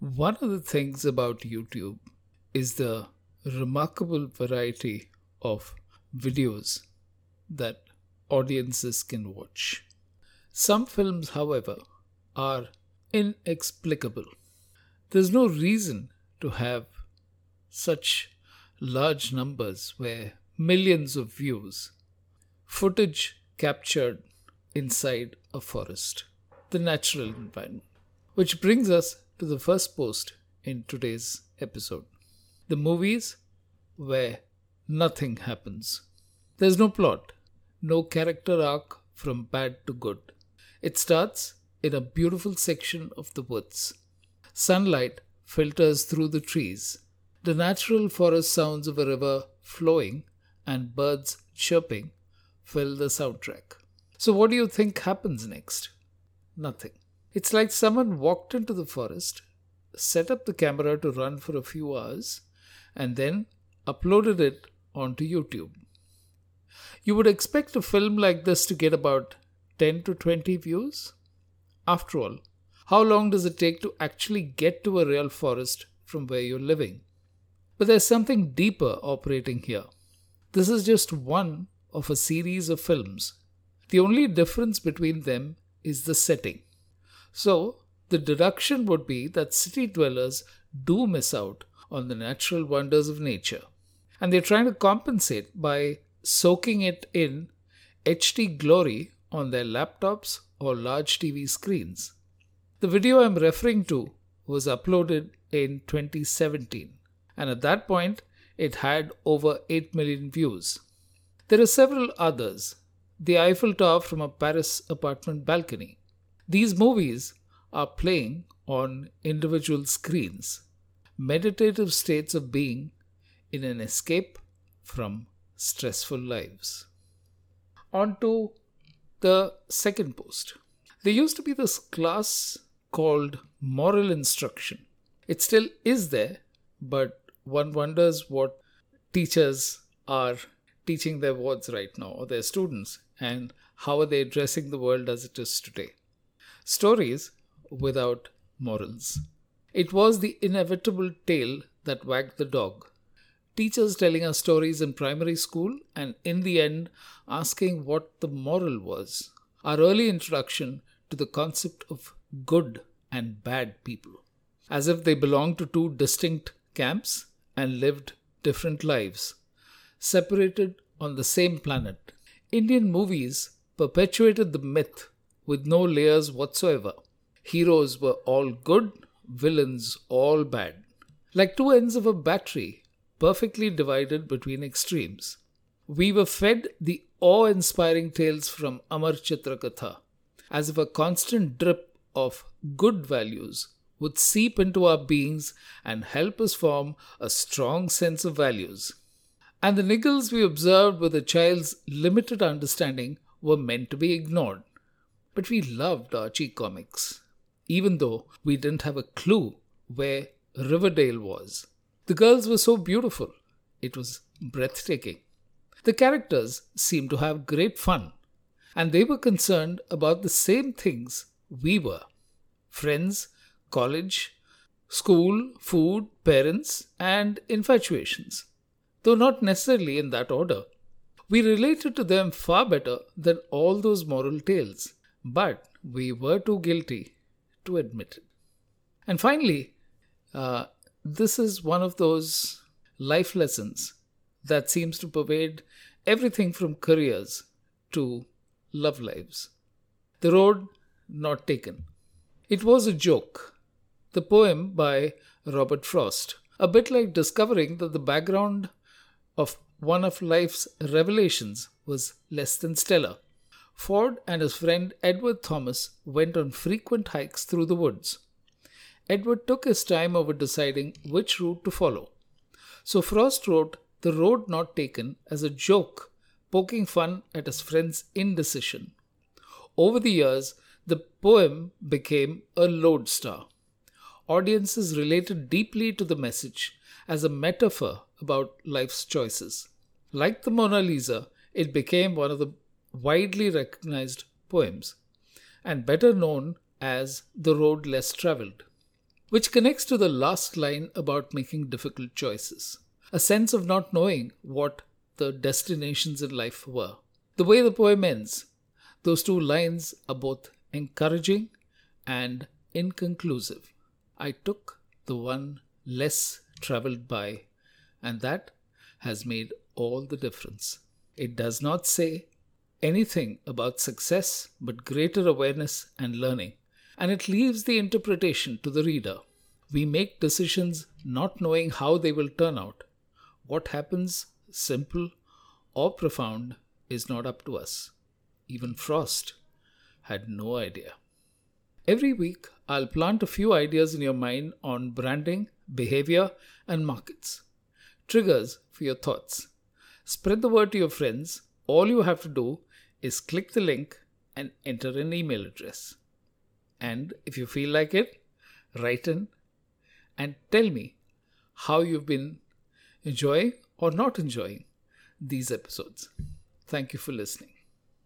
One of the things about YouTube is the remarkable variety of videos that audiences can watch. Some films, however, are inexplicable. There's no reason to have such large numbers where millions of views, footage captured inside a forest, the natural environment. Which brings us to the first post in today's episode the movies where nothing happens. There's no plot, no character arc from bad to good. It starts in a beautiful section of the woods. Sunlight filters through the trees. The natural forest sounds of a river flowing and birds chirping fill the soundtrack. So, what do you think happens next? Nothing. It's like someone walked into the forest, set up the camera to run for a few hours, and then uploaded it onto YouTube. You would expect a film like this to get about 10 to 20 views. After all, how long does it take to actually get to a real forest from where you're living? But there's something deeper operating here. This is just one of a series of films. The only difference between them is the setting. So, the deduction would be that city dwellers do miss out on the natural wonders of nature. And they're trying to compensate by soaking it in HD glory on their laptops or large TV screens. The video I'm referring to was uploaded in 2017, and at that point, it had over 8 million views. There are several others. The Eiffel Tower from a Paris apartment balcony. These movies are playing on individual screens, meditative states of being in an escape from stressful lives. On to the second post. There used to be this class called moral instruction. It still is there, but one wonders what teachers are teaching their wards right now or their students and how are they addressing the world as it is today. Stories without morals. It was the inevitable tail that wagged the dog. Teachers telling us stories in primary school and in the end asking what the moral was. Our early introduction to the concept of good and bad people. As if they belonged to two distinct camps and lived different lives, separated on the same planet. Indian movies perpetuated the myth with no layers whatsoever. Heroes were all good, villains all bad. Like two ends of a battery, perfectly divided between extremes. We were fed the awe inspiring tales from Amar Chitra Katha, as if a constant drip of good values would seep into our beings and help us form a strong sense of values. And the niggles we observed with a child's limited understanding were meant to be ignored. But we loved Archie comics even though we didn't have a clue where Riverdale was. The girls were so beautiful, it was breathtaking. The characters seemed to have great fun, and they were concerned about the same things we were friends, college, school, food, parents, and infatuations, though not necessarily in that order. We related to them far better than all those moral tales, but we were too guilty to admit it. And finally, uh, this is one of those life lessons that seems to pervade everything from careers to love lives. The road not taken. It was a joke. The poem by Robert Frost, a bit like discovering that the background of one of life's revelations was less than stellar. Frost and his friend Edward Thomas went on frequent hikes through the woods. Edward took his time over deciding which route to follow. So Frost wrote The Road Not Taken as a joke, poking fun at his friend's indecision. Over the years, the poem became a lodestar. Audiences related deeply to the message as a metaphor about life's choices. Like the Mona Lisa, it became one of the widely recognized poems and better known as The Road Less Traveled. which connects to the last line about making difficult choices. A sense of not knowing what the destinations in life were. The way the poem ends, those two lines are both encouraging and inconclusive. I took the one less traveled by, and that has made all the difference. It does not say anything about success but greater awareness and learning, and it leaves the interpretation to the reader. We make decisions not knowing how they will turn out. What happens, simple or profound, is not up to us. Even Frost had no idea. Every week, I'll plant a few ideas in your mind on branding, behavior, and markets. Triggers for your thoughts. Spread the word to your friends. All you have to do is click the link and enter an email address. And if you feel like it, write in and tell me how you've been enjoying or not enjoying these episodes. Thank you for listening.